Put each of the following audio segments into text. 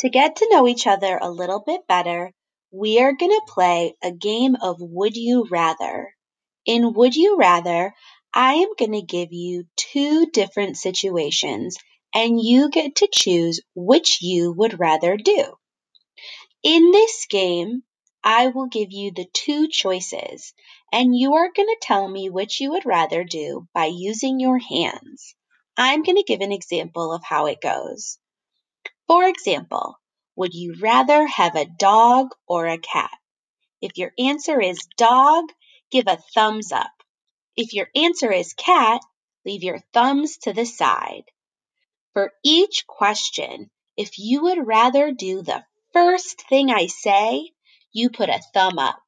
To get to know each other a little bit better, we are going to play a game of Would You Rather. In Would You Rather, I am going to give you two different situations and you get to choose which you would rather do. In this game, I will give you the two choices and you are going to tell me which you would rather do by using your hands. I'm going to give an example of how it goes. For example, would you rather have a dog or a cat? If your answer is dog, give a thumbs up. If your answer is cat, leave your thumbs to the side. For each question, if you would rather do the first thing I say, you put a thumb up.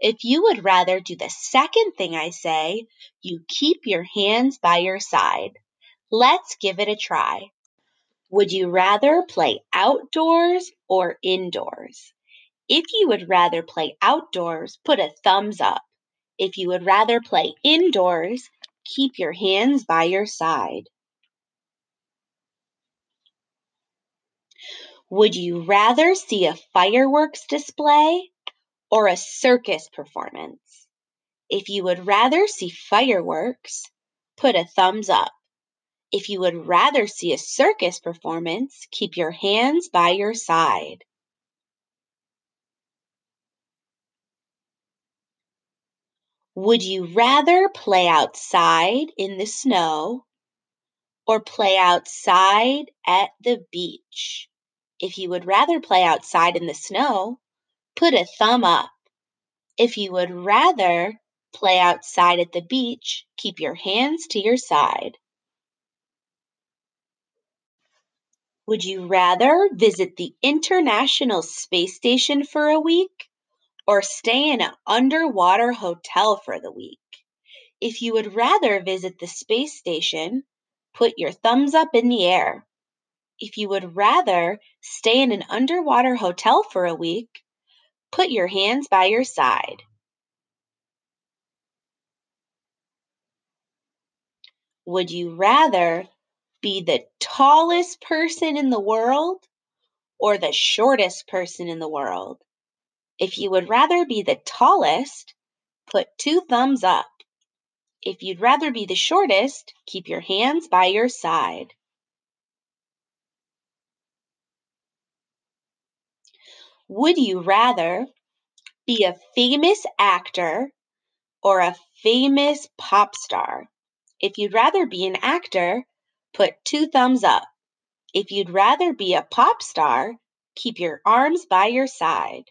If you would rather do the second thing I say, you keep your hands by your side. Let's give it a try. Would you rather play outdoors or indoors? If you would rather play outdoors, put a thumbs up. If you would rather play indoors, keep your hands by your side. Would you rather see a fireworks display or a circus performance? If you would rather see fireworks, put a thumbs up. If you would rather see a circus performance, keep your hands by your side. Would you rather play outside in the snow or play outside at the beach? If you would rather play outside in the snow, put a thumb up. If you would rather play outside at the beach, keep your hands to your side. Would you rather visit the International Space Station for a week or stay in an underwater hotel for the week? If you would rather visit the space station, put your thumbs up in the air. If you would rather stay in an underwater hotel for a week, put your hands by your side. Would you rather be the tallest person in the world or the shortest person in the world? If you would rather be the tallest, put two thumbs up. If you'd rather be the shortest, keep your hands by your side. Would you rather be a famous actor or a famous pop star? If you'd rather be an actor, put two thumbs up. If you'd rather be a pop star, keep your arms by your side.